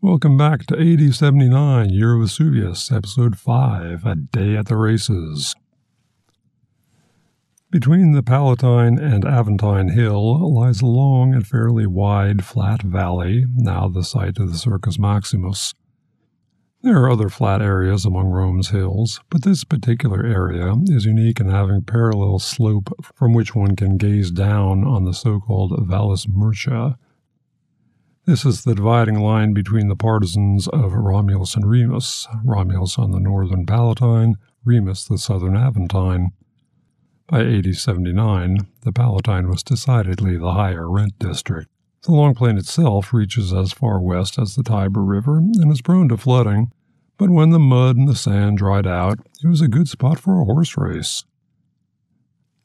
Welcome back to 8079, Year of Vesuvius, Episode 5, A Day at the Races. Between the Palatine and Aventine Hill lies a long and fairly wide flat valley, now the site of the Circus Maximus. There are other flat areas among Rome's hills, but this particular area is unique in having parallel slope from which one can gaze down on the so-called Vallis Murcia, this is the dividing line between the partisans of Romulus and Remus, Romulus on the northern Palatine, Remus the southern Aventine. By 8079, the Palatine was decidedly the higher rent district. The Long Plain itself reaches as far west as the Tiber River and is prone to flooding, but when the mud and the sand dried out, it was a good spot for a horse race.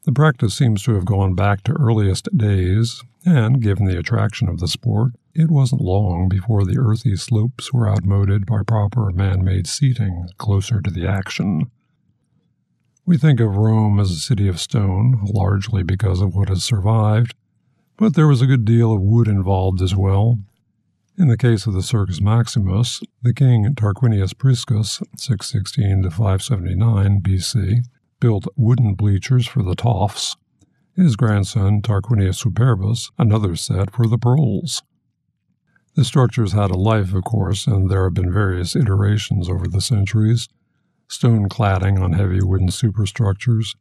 The practice seems to have gone back to earliest days, and given the attraction of the sport, it wasn't long before the earthy slopes were outmoded by proper man made seating closer to the action. We think of Rome as a city of stone, largely because of what has survived, but there was a good deal of wood involved as well. In the case of the Circus Maximus, the king Tarquinius Priscus, 616 to 579 BC, built wooden bleachers for the toffs. His grandson, Tarquinius Superbus, another set for the proles. The structures had a life, of course, and there have been various iterations over the centuries. Stone cladding on heavy wooden superstructures.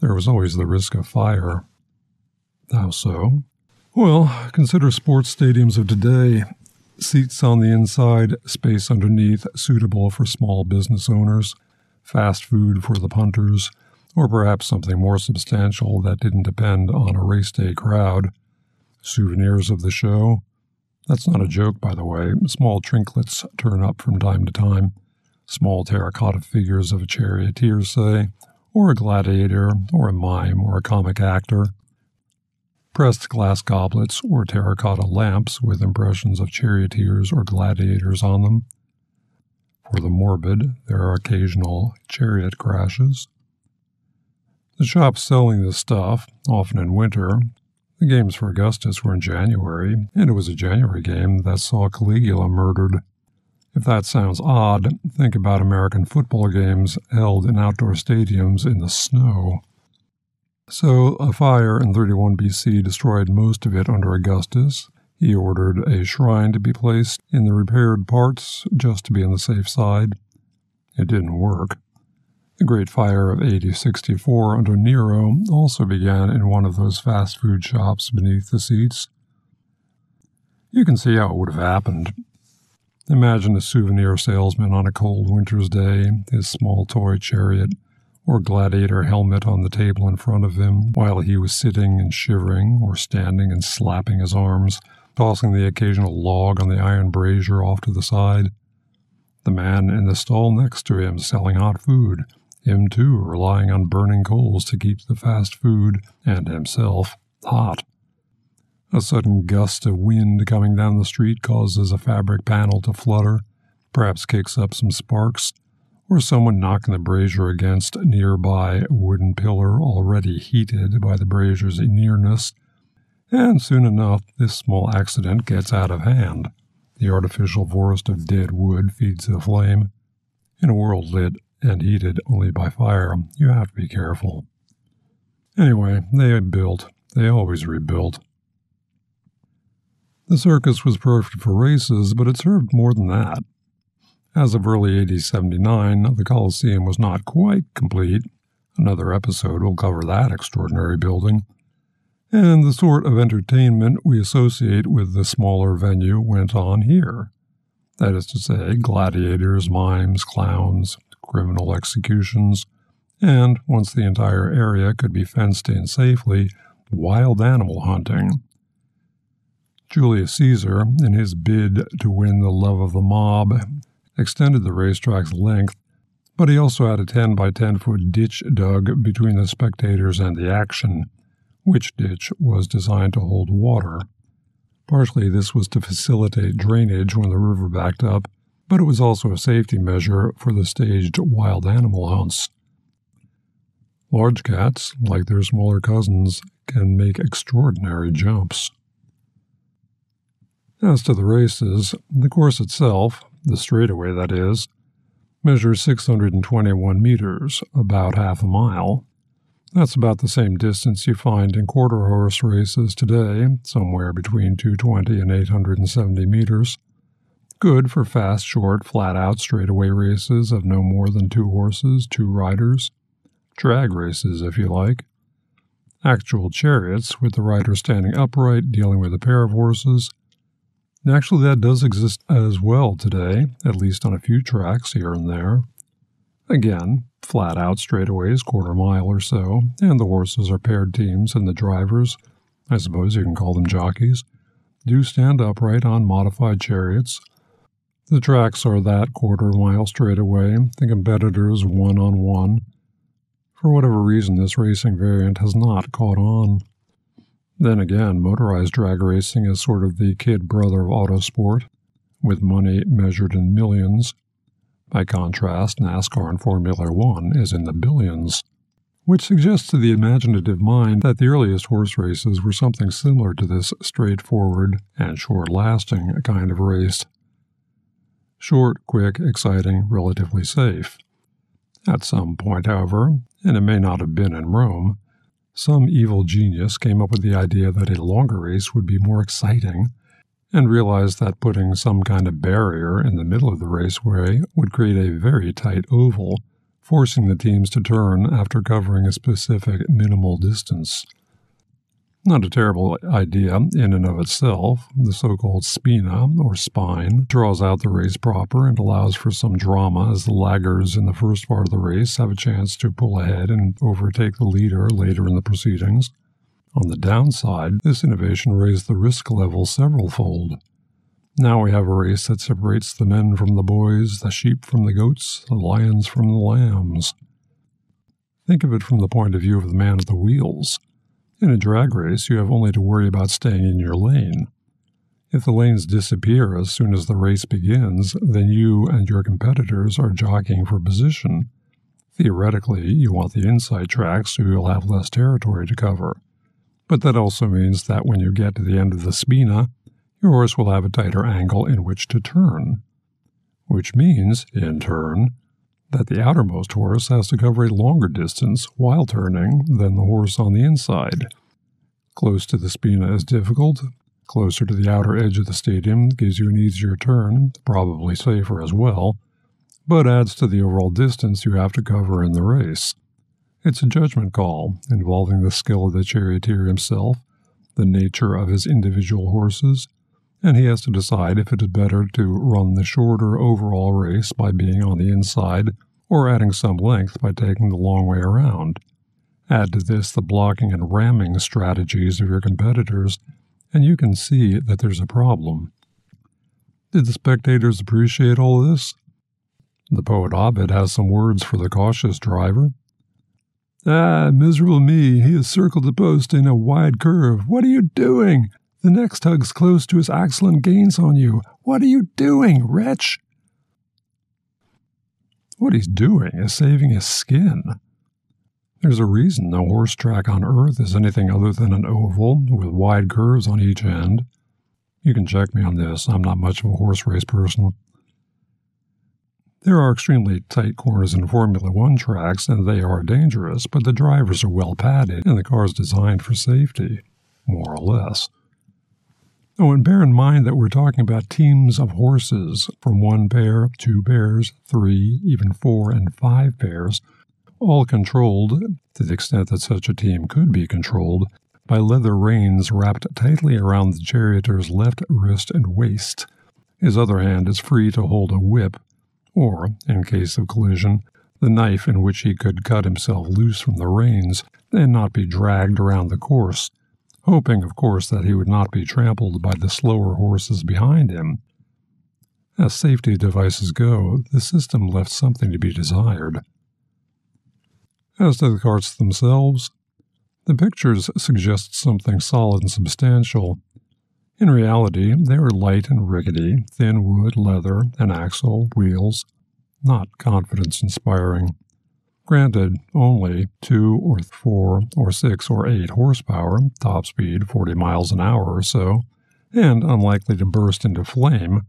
There was always the risk of fire. How so? Well, consider sports stadiums of today. Seats on the inside, space underneath suitable for small business owners, fast food for the punters, or perhaps something more substantial that didn't depend on a race day crowd. Souvenirs of the show. That's not a joke, by the way. Small trinkets turn up from time to time. Small terracotta figures of a charioteer, say, or a gladiator, or a mime, or a comic actor. Pressed glass goblets or terracotta lamps with impressions of charioteers or gladiators on them. For the morbid, there are occasional chariot crashes. The shops selling this stuff, often in winter, the games for Augustus were in January, and it was a January game that saw Caligula murdered. If that sounds odd, think about American football games held in outdoor stadiums in the snow. So, a fire in 31 BC destroyed most of it under Augustus. He ordered a shrine to be placed in the repaired parts just to be on the safe side. It didn't work. The Great Fire of AD 64 under Nero also began in one of those fast food shops beneath the seats. You can see how it would have happened. Imagine a souvenir salesman on a cold winter's day, his small toy chariot or gladiator helmet on the table in front of him, while he was sitting and shivering or standing and slapping his arms, tossing the occasional log on the iron brazier off to the side. The man in the stall next to him selling hot food, him too relying on burning coals to keep the fast food and himself hot. A sudden gust of wind coming down the street causes a fabric panel to flutter, perhaps kicks up some sparks, or someone knocking the brazier against a nearby wooden pillar already heated by the brazier's nearness, and soon enough this small accident gets out of hand. The artificial forest of dead wood feeds the flame. In a world lit and heated only by fire, you have to be careful. Anyway, they built. They always rebuilt. The circus was perfect for races, but it served more than that. As of early 8079, the Colosseum was not quite complete. Another episode will cover that extraordinary building. And the sort of entertainment we associate with the smaller venue went on here. That is to say, gladiators, mimes, clowns, criminal executions, and, once the entire area could be fenced in safely, wild animal hunting. Julius Caesar, in his bid to win the love of the mob, extended the racetrack's length, but he also had a 10 by 10 foot ditch dug between the spectators and the action, which ditch was designed to hold water. Partially, this was to facilitate drainage when the river backed up, but it was also a safety measure for the staged wild animal hunts. Large cats, like their smaller cousins, can make extraordinary jumps. As to the races, the course itself, the straightaway that is, measures 621 meters, about half a mile. That's about the same distance you find in quarter horse races today, somewhere between 220 and 870 meters. Good for fast, short, flat out straightaway races of no more than two horses, two riders. Drag races, if you like. Actual chariots, with the rider standing upright, dealing with a pair of horses. Actually, that does exist as well today, at least on a few tracks here and there. Again, flat out straightaways, quarter mile or so, and the horses are paired teams, and the drivers, I suppose you can call them jockeys, do stand upright on modified chariots. The tracks are that quarter mile straightaway, the competitors one on one. For whatever reason, this racing variant has not caught on. Then again, motorized drag racing is sort of the kid brother of autosport, with money measured in millions. By contrast, NASCAR and Formula One is in the billions, which suggests to the imaginative mind that the earliest horse races were something similar to this straightforward and short lasting kind of race. Short, quick, exciting, relatively safe. At some point, however, and it may not have been in Rome, some evil genius came up with the idea that a longer race would be more exciting and realized that putting some kind of barrier in the middle of the raceway would create a very tight oval, forcing the teams to turn after covering a specific minimal distance. Not a terrible idea in and of itself. The so called spina, or spine, draws out the race proper and allows for some drama as the laggards in the first part of the race have a chance to pull ahead and overtake the leader later in the proceedings. On the downside, this innovation raised the risk level several fold. Now we have a race that separates the men from the boys, the sheep from the goats, the lions from the lambs. Think of it from the point of view of the man at the wheels. In a drag race, you have only to worry about staying in your lane. If the lanes disappear as soon as the race begins, then you and your competitors are jockeying for position. Theoretically, you want the inside tracks so you'll have less territory to cover but that also means that when you get to the end of the spina, your horse will have a tighter angle in which to turn, which means, in turn, that the outermost horse has to cover a longer distance while turning than the horse on the inside. Close to the spina is difficult. Closer to the outer edge of the stadium gives you an easier turn, probably safer as well, but adds to the overall distance you have to cover in the race. It's a judgment call involving the skill of the charioteer himself, the nature of his individual horses, and he has to decide if it is better to run the shorter overall race by being on the inside or adding some length by taking the long way around. Add to this the blocking and ramming strategies of your competitors, and you can see that there's a problem. Did the spectators appreciate all this? The poet Ovid has some words for the cautious driver. Ah, miserable me, he has circled the post in a wide curve. What are you doing? The next tug's close to his axle and gains on you. What are you doing, wretch? What he's doing is saving his skin. There's a reason no horse track on Earth is anything other than an oval with wide curves on each end. You can check me on this. I'm not much of a horse race person. There are extremely tight corners in Formula One tracks, and they are dangerous, but the drivers are well padded and the car is designed for safety, more or less. Oh, and bear in mind that we're talking about teams of horses from one pair, two pairs, three, even four and five pairs, all controlled, to the extent that such a team could be controlled, by leather reins wrapped tightly around the charioteer's left wrist and waist. His other hand is free to hold a whip or, in case of collision, the knife in which he could cut himself loose from the reins and not be dragged around the course, hoping, of course, that he would not be trampled by the slower horses behind him. As safety devices go, the system left something to be desired. As to the carts themselves, the pictures suggest something solid and substantial, in reality, they were light and rickety, thin wood, leather, an axle, wheels, not confidence inspiring. Granted, only two or four or six or eight horsepower, top speed 40 miles an hour or so, and unlikely to burst into flame,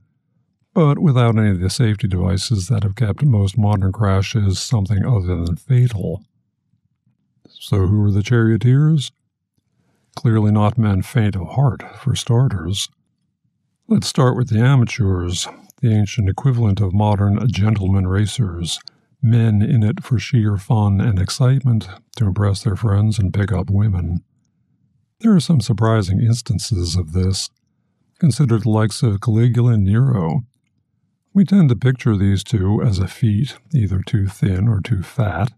but without any of the safety devices that have kept most modern crashes something other than fatal. So, who are the charioteers? Clearly not men faint of heart, for starters. Let's start with the amateurs, the ancient equivalent of modern gentlemen racers, men in it for sheer fun and excitement to impress their friends and pick up women. There are some surprising instances of this. Consider the likes of Caligula and Nero. We tend to picture these two as a feat, either too thin or too fat,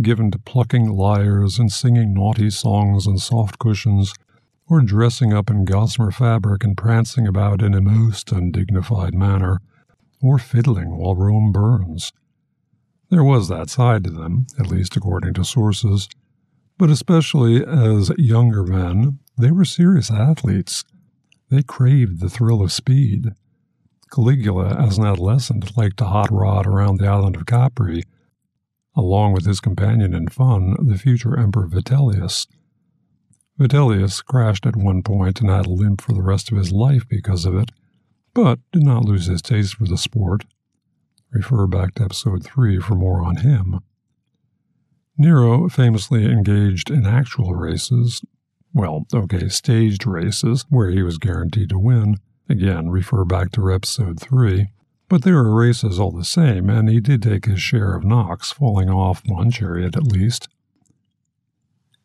given to plucking lyres and singing naughty songs on soft cushions or dressing up in gossamer fabric and prancing about in a most undignified manner, or fiddling while Rome burns. There was that side to them, at least according to sources, but especially as younger men, they were serious athletes. They craved the thrill of speed. Caligula, as an adolescent, liked to hot rod around the island of Capri, along with his companion in fun, the future Emperor Vitellius. Vitellius crashed at one point and had a limp for the rest of his life because of it, but did not lose his taste for the sport. Refer back to episode 3 for more on him. Nero famously engaged in actual races, well, okay, staged races, where he was guaranteed to win. Again, refer back to episode 3. But there were races all the same, and he did take his share of knocks, falling off one chariot at least.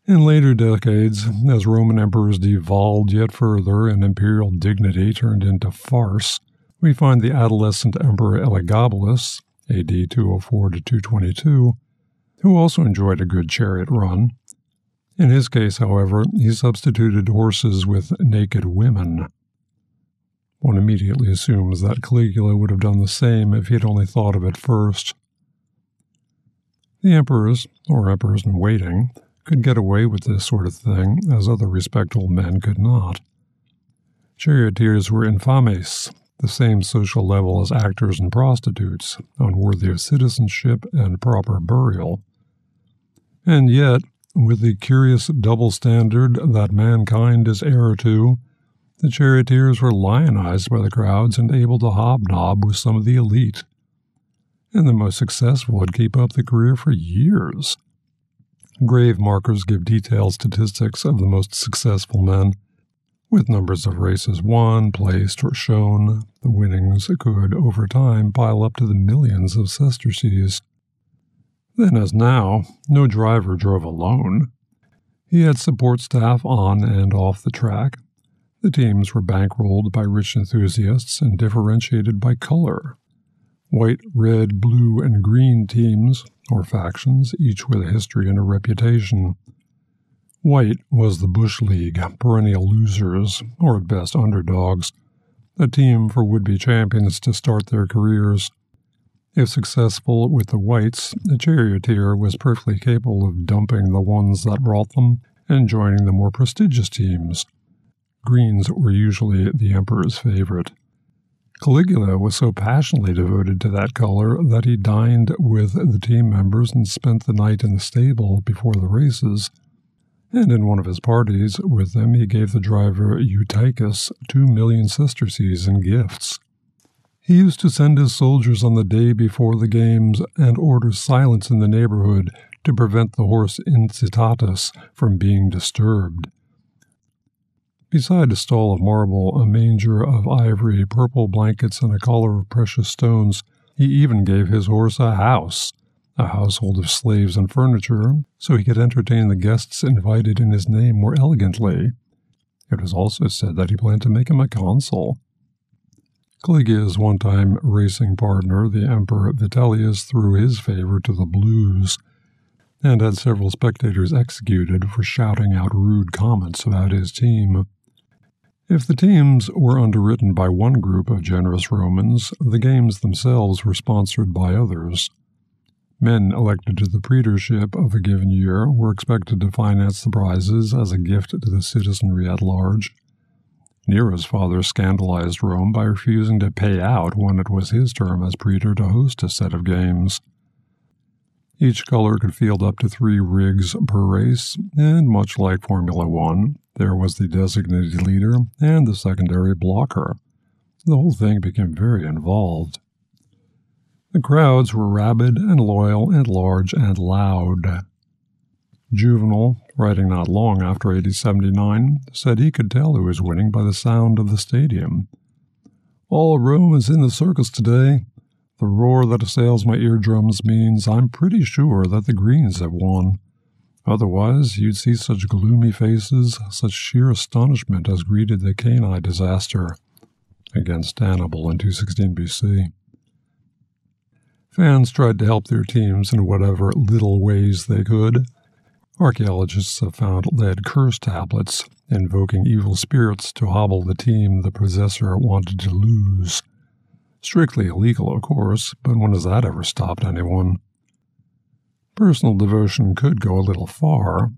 In later decades, as Roman emperors devolved yet further and imperial dignity turned into farce, we find the adolescent emperor Elagabalus, AD 204 to 222, who also enjoyed a good chariot run. In his case, however, he substituted horses with naked women. One immediately assumes that Caligula would have done the same if he had only thought of it first. The emperors, or emperors in waiting, could get away with this sort of thing, as other respectable men could not. Charioteers were infames, the same social level as actors and prostitutes, unworthy of citizenship and proper burial. And yet, with the curious double standard that mankind is heir to, the charioteers were lionized by the crowds and able to hobnob with some of the elite. And the most successful would keep up the career for years. Grave markers give detailed statistics of the most successful men, with numbers of races won, placed, or shown. The winnings could, over time, pile up to the millions of sesterces. Then, as now, no driver drove alone. He had support staff on and off the track. The teams were bankrolled by rich enthusiasts and differentiated by color. White, red, blue, and green teams or factions, each with a history and a reputation. White was the Bush League, perennial losers, or at best underdogs, a team for would be champions to start their careers. If successful with the whites, the charioteer was perfectly capable of dumping the ones that brought them and joining the more prestigious teams. Greens were usually the emperor's favorite. Caligula was so passionately devoted to that color that he dined with the team members and spent the night in the stable before the races. And in one of his parties with them, he gave the driver Eutychus two million sesterces in gifts. He used to send his soldiers on the day before the games and order silence in the neighborhood to prevent the horse Incitatus from being disturbed. Beside a stall of marble, a manger of ivory, purple blankets, and a collar of precious stones, he even gave his horse a house, a household of slaves and furniture, so he could entertain the guests invited in his name more elegantly. It was also said that he planned to make him a consul. Caligula's one time racing partner, the Emperor Vitellius, threw his favor to the blues and had several spectators executed for shouting out rude comments about his team. If the teams were underwritten by one group of generous Romans, the games themselves were sponsored by others. Men elected to the praetorship of a given year were expected to finance the prizes as a gift to the citizenry at large. Nero's father scandalized Rome by refusing to pay out when it was his term as praetor to host a set of games. Each color could field up to three rigs per race, and much like Formula One, there was the designated leader and the secondary blocker. The whole thing became very involved. The crowds were rabid and loyal and large and loud. Juvenal, writing not long after 8079, said he could tell who was winning by the sound of the stadium. All Rome is in the circus today. The roar that assails my eardrums means I'm pretty sure that the Greens have won. Otherwise, you'd see such gloomy faces, such sheer astonishment as greeted the Cannae disaster against Hannibal in 216 BC. Fans tried to help their teams in whatever little ways they could. Archaeologists have found lead curse tablets invoking evil spirits to hobble the team the possessor wanted to lose. Strictly illegal, of course, but when has that ever stopped anyone? Personal devotion could go a little far.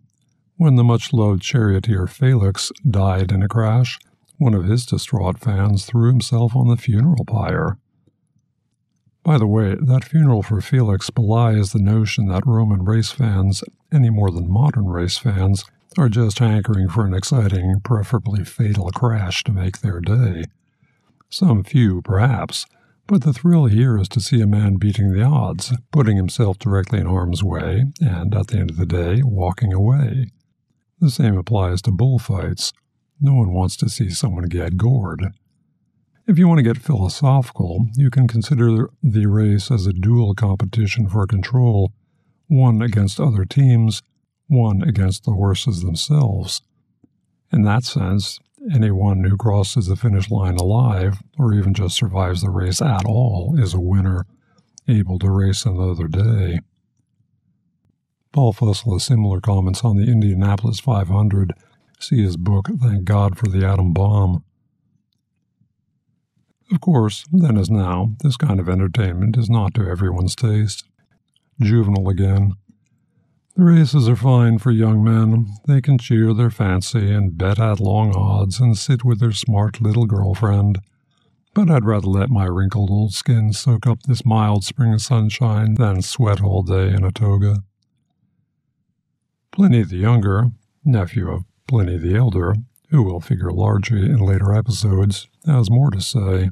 When the much loved charioteer Felix died in a crash, one of his distraught fans threw himself on the funeral pyre. By the way, that funeral for Felix belies the notion that Roman race fans, any more than modern race fans, are just hankering for an exciting, preferably fatal crash to make their day. Some few, perhaps, but the thrill here is to see a man beating the odds, putting himself directly in harm's way, and at the end of the day, walking away. The same applies to bullfights. No one wants to see someone get gored. If you want to get philosophical, you can consider the race as a dual competition for control, one against other teams, one against the horses themselves. In that sense, anyone who crosses the finish line alive, or even just survives the race at all, is a winner, able to race another day. Paul Fussell has similar comments on the Indianapolis 500. See his book, Thank God for the Atom Bomb. Of course, then as now, this kind of entertainment is not to everyone's taste. Juvenal again. The races are fine for young men. They can cheer their fancy and bet at long odds and sit with their smart little girlfriend. But I'd rather let my wrinkled old skin soak up this mild spring sunshine than sweat all day in a toga. Pliny the Younger, nephew of Pliny the Elder, who will figure largely in later episodes, has more to say.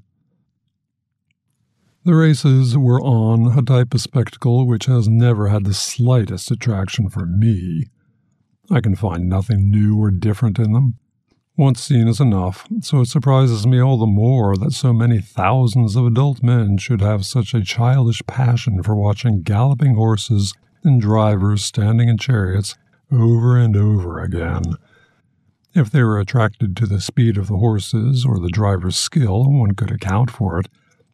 The races were on a type of spectacle which has never had the slightest attraction for me. I can find nothing new or different in them. Once seen is enough, so it surprises me all the more that so many thousands of adult men should have such a childish passion for watching galloping horses and drivers standing in chariots over and over again. If they were attracted to the speed of the horses or the driver's skill, one could account for it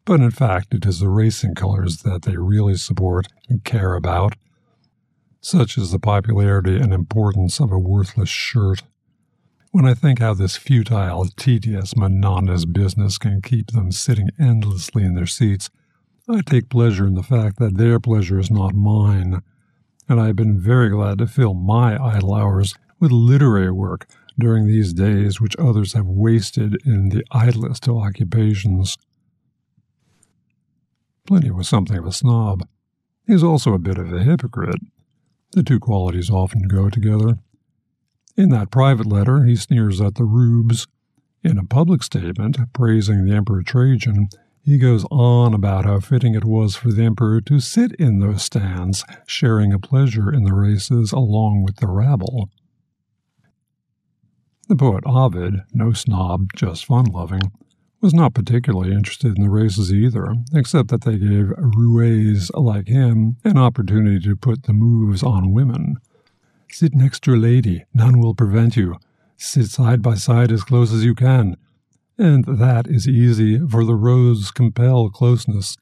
but in fact it is the racing colors that they really support and care about. Such is the popularity and importance of a worthless shirt. When I think how this futile, tedious, monotonous business can keep them sitting endlessly in their seats, I take pleasure in the fact that their pleasure is not mine, and I have been very glad to fill my idle hours with literary work during these days which others have wasted in the idlest of occupations. Pliny was something of a snob. He also a bit of a hypocrite. The two qualities often go together. In that private letter, he sneers at the rubes. In a public statement, praising the Emperor Trajan, he goes on about how fitting it was for the emperor to sit in those stands, sharing a pleasure in the races along with the rabble. The poet Ovid, no snob, just fun loving, was not particularly interested in the races either, except that they gave roués like him an opportunity to put the moves on women. Sit next to a lady, none will prevent you. Sit side by side as close as you can. And that is easy, for the rows compel closeness.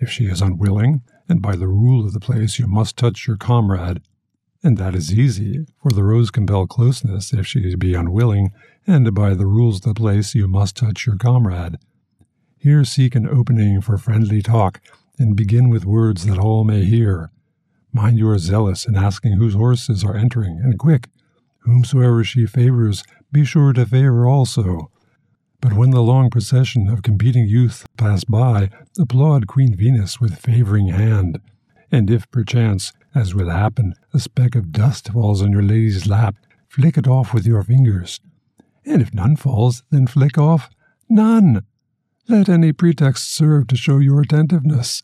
If she is unwilling, and by the rule of the place you must touch your comrade, and that is easy, for the rows compel closeness if she be unwilling, and by the rules of the place you must touch your comrade. Here seek an opening for friendly talk, and begin with words that all may hear. Mind you are zealous in asking whose horses are entering, and quick. Whomsoever she favors, be sure to favor also. But when the long procession of competing youth pass by, applaud Queen Venus with favoring hand. And if perchance as will happen, a speck of dust falls on your lady's lap, flick it off with your fingers. And if none falls, then flick off none. Let any pretext serve to show your attentiveness.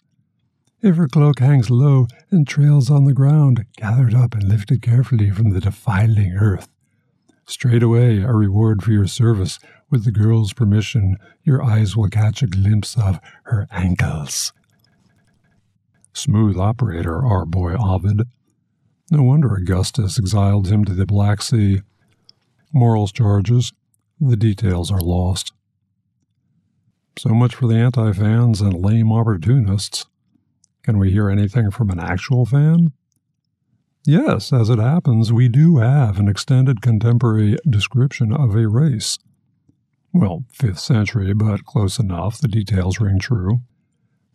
If her cloak hangs low and trails on the ground, gathered up and lifted carefully from the defiling earth. Straightway, a reward for your service, with the girl's permission, your eyes will catch a glimpse of her ankles. Smooth operator, our boy Ovid. No wonder Augustus exiled him to the Black Sea. Morals charges. The details are lost. So much for the anti fans and lame opportunists. Can we hear anything from an actual fan? Yes, as it happens, we do have an extended contemporary description of a race. Well, 5th century, but close enough, the details ring true.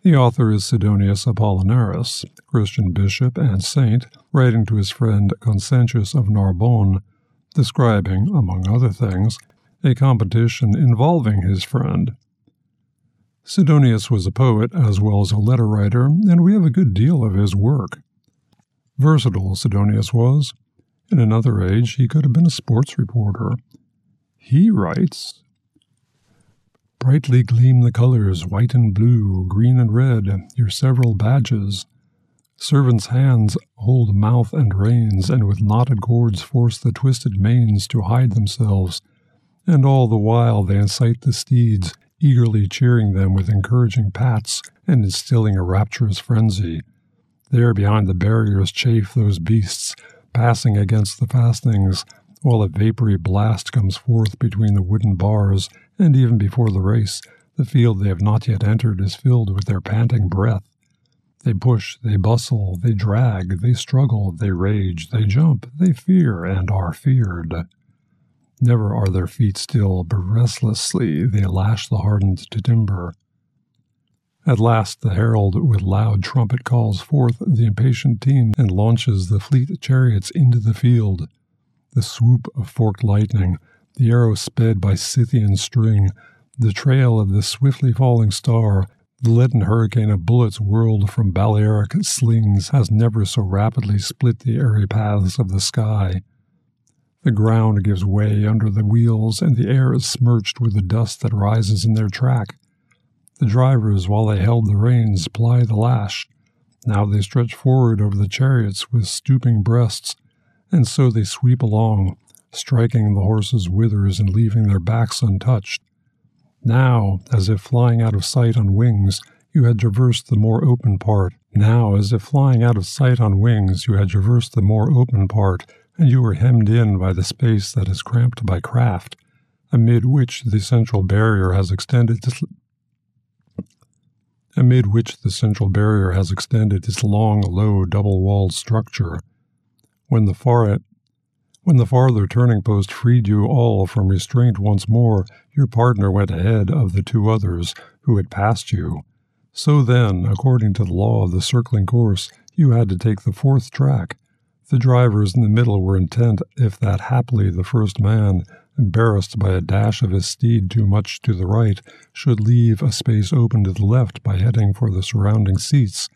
The author is Sidonius Apollinaris, Christian bishop and saint, writing to his friend Consentius of Narbonne, describing, among other things, a competition involving his friend. Sidonius was a poet as well as a letter writer, and we have a good deal of his work. Versatile Sidonius was. In another age, he could have been a sports reporter. He writes Brightly gleam the colors, white and blue, green and red, your several badges. Servants' hands hold mouth and reins, and with knotted cords force the twisted manes to hide themselves, and all the while they incite the steeds, eagerly cheering them with encouraging pats and instilling a rapturous frenzy. There behind the barriers chafe those beasts, passing against the fastenings, while a vapory blast comes forth between the wooden bars, and even before the race, the field they have not yet entered is filled with their panting breath. They push, they bustle, they drag, they struggle, they rage, they jump, they fear, and are feared. Never are their feet still, but restlessly they lash the hardened to timber. At last the herald with loud trumpet calls forth the impatient team and launches the fleet chariots into the field. The swoop of forked lightning, the arrow sped by Scythian string, the trail of the swiftly falling star, the leaden hurricane of bullets whirled from Balearic slings has never so rapidly split the airy paths of the sky. The ground gives way under the wheels, and the air is smirched with the dust that rises in their track. The drivers, while they held the reins, ply the lash. Now they stretch forward over the chariots with stooping breasts, and so they sweep along, striking the horses' withers and leaving their backs untouched. Now, as if flying out of sight on wings, you had traversed the more open part. Now, as if flying out of sight on wings, you had traversed the more open part, and you were hemmed in by the space that is cramped by craft, amid which the central barrier has extended amid which the central barrier has extended its long, low, double-walled structure. When the far when the farther turning post freed you all from restraint once more, your partner went ahead of the two others who had passed you. So then, according to the law of the circling course, you had to take the fourth track. The drivers in the middle were intent, if that happily the first man, embarrassed by a dash of his steed too much to the right, should leave a space open to the left by heading for the surrounding seats.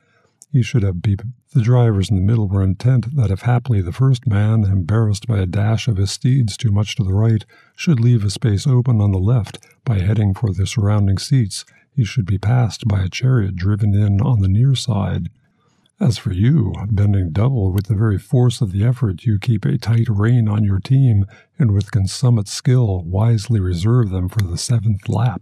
He should have beep. The drivers in the middle were intent that if haply the first man, embarrassed by a dash of his steeds too much to the right, should leave a space open on the left by heading for the surrounding seats, he should be passed by a chariot driven in on the near side. As for you, bending double with the very force of the effort, you keep a tight rein on your team, and with consummate skill wisely reserve them for the seventh lap.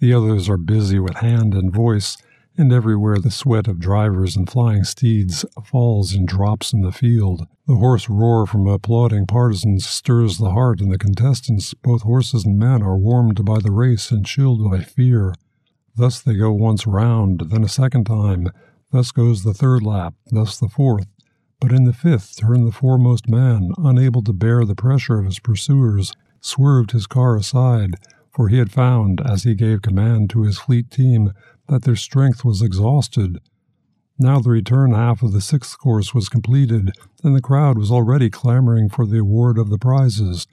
The others are busy with hand and voice, and everywhere the sweat of drivers and flying steeds falls in drops in the field. The hoarse roar from applauding partisans stirs the heart, and the contestants, both horses and men, are warmed by the race and chilled by fear. Thus they go once round, then a second time, Thus goes the third lap, thus the fourth. But in the fifth turn the foremost man, unable to bear the pressure of his pursuers, swerved his car aside, for he had found, as he gave command to his fleet team, that their strength was exhausted. Now the return half of the sixth course was completed, and the crowd was already clamoring for the award of the prizes.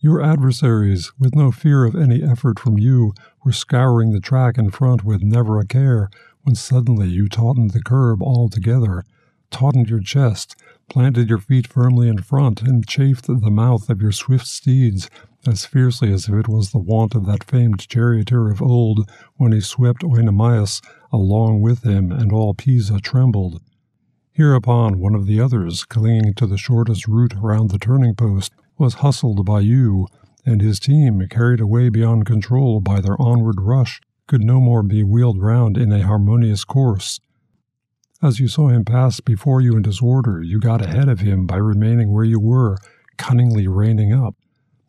Your adversaries, with no fear of any effort from you, were scouring the track in front with never a care, when suddenly you tautened the curb altogether, tautened your chest, planted your feet firmly in front, and chafed the mouth of your swift steeds as fiercely as if it was the wont of that famed charioteer of old when he swept Oenomaus along with him, and all Pisa trembled. Hereupon one of the others, clinging to the shortest route round the turning post, was hustled by you, and his team, carried away beyond control by their onward rush, could no more be wheeled round in a harmonious course. As you saw him pass before you in disorder, you got ahead of him by remaining where you were, cunningly reining up.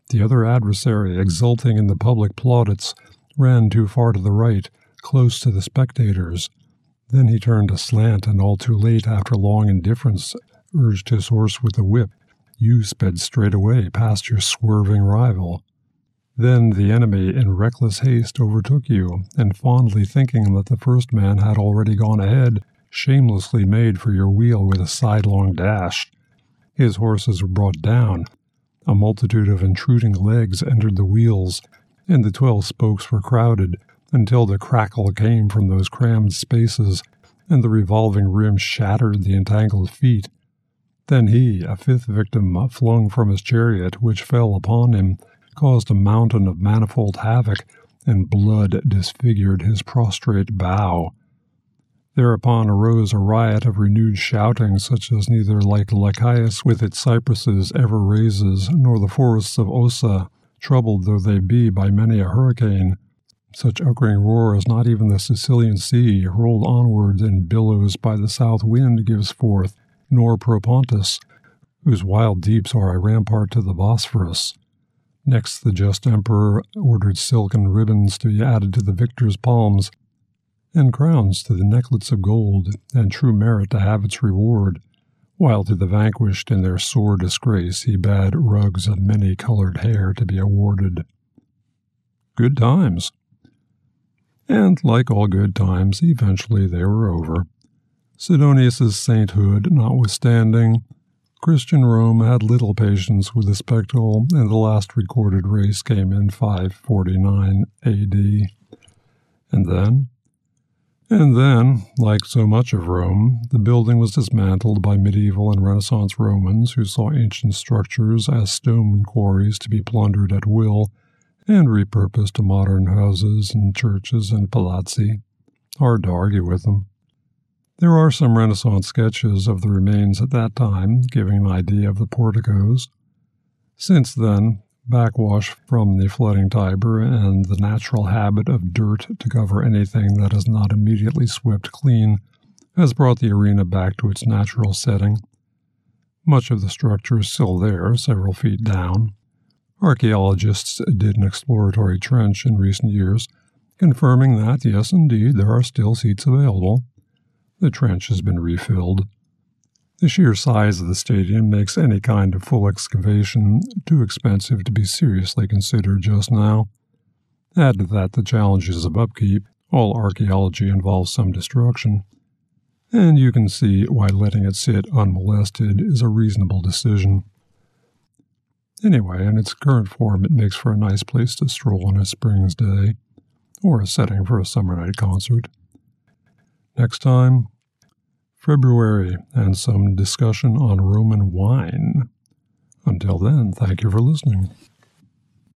The other adversary, exulting in the public plaudits, ran too far to the right, close to the spectators. Then he turned aslant, and all too late, after long indifference, urged his horse with the whip. You sped straight away past your swerving rival. Then the enemy, in reckless haste, overtook you, and fondly thinking that the first man had already gone ahead, shamelessly made for your wheel with a sidelong dash. His horses were brought down, a multitude of intruding legs entered the wheels, and the twelve spokes were crowded until the crackle came from those crammed spaces, and the revolving rim shattered the entangled feet. Then he, a fifth victim, flung from his chariot, which fell upon him, caused a mountain of manifold havoc, and blood disfigured his prostrate bow. Thereupon arose a riot of renewed shouting, such as neither like Lycaeus with its cypresses ever raises, nor the forests of Ossa, troubled though they be by many a hurricane. Such uttering roar as not even the Sicilian sea, rolled onwards in billows by the south wind, gives forth, nor Propontis, whose wild deeps are a rampart to the Bosphorus. Next, the just emperor ordered silken ribbons to be added to the victor's palms, and crowns to the necklets of gold, and true merit to have its reward, while to the vanquished in their sore disgrace he bade rugs of many colored hair to be awarded. Good times. And like all good times, eventually they were over. Sidonius's sainthood notwithstanding, Christian Rome had little patience with the spectacle, and the last recorded race came in 549 AD. And then, and then, like so much of Rome, the building was dismantled by medieval and Renaissance Romans who saw ancient structures as stone quarries to be plundered at will and repurposed to modern houses and churches and palazzi. Hard to argue with them. There are some Renaissance sketches of the remains at that time, giving an idea of the porticos. Since then, backwash from the flooding Tiber and the natural habit of dirt to cover anything that is not immediately swept clean has brought the arena back to its natural setting. Much of the structure is still there, several feet down. Archaeologists did an exploratory trench in recent years, confirming that, yes, indeed, there are still seats available. The trench has been refilled. The sheer size of the stadium makes any kind of full excavation too expensive to be seriously considered just now. Add to that the challenges of upkeep, all archaeology involves some destruction, and you can see why letting it sit unmolested is a reasonable decision. Anyway, in its current form, it makes for a nice place to stroll on a spring's day, or a setting for a summer night concert. Next time, February, and some discussion on Roman wine. Until then, thank you for listening.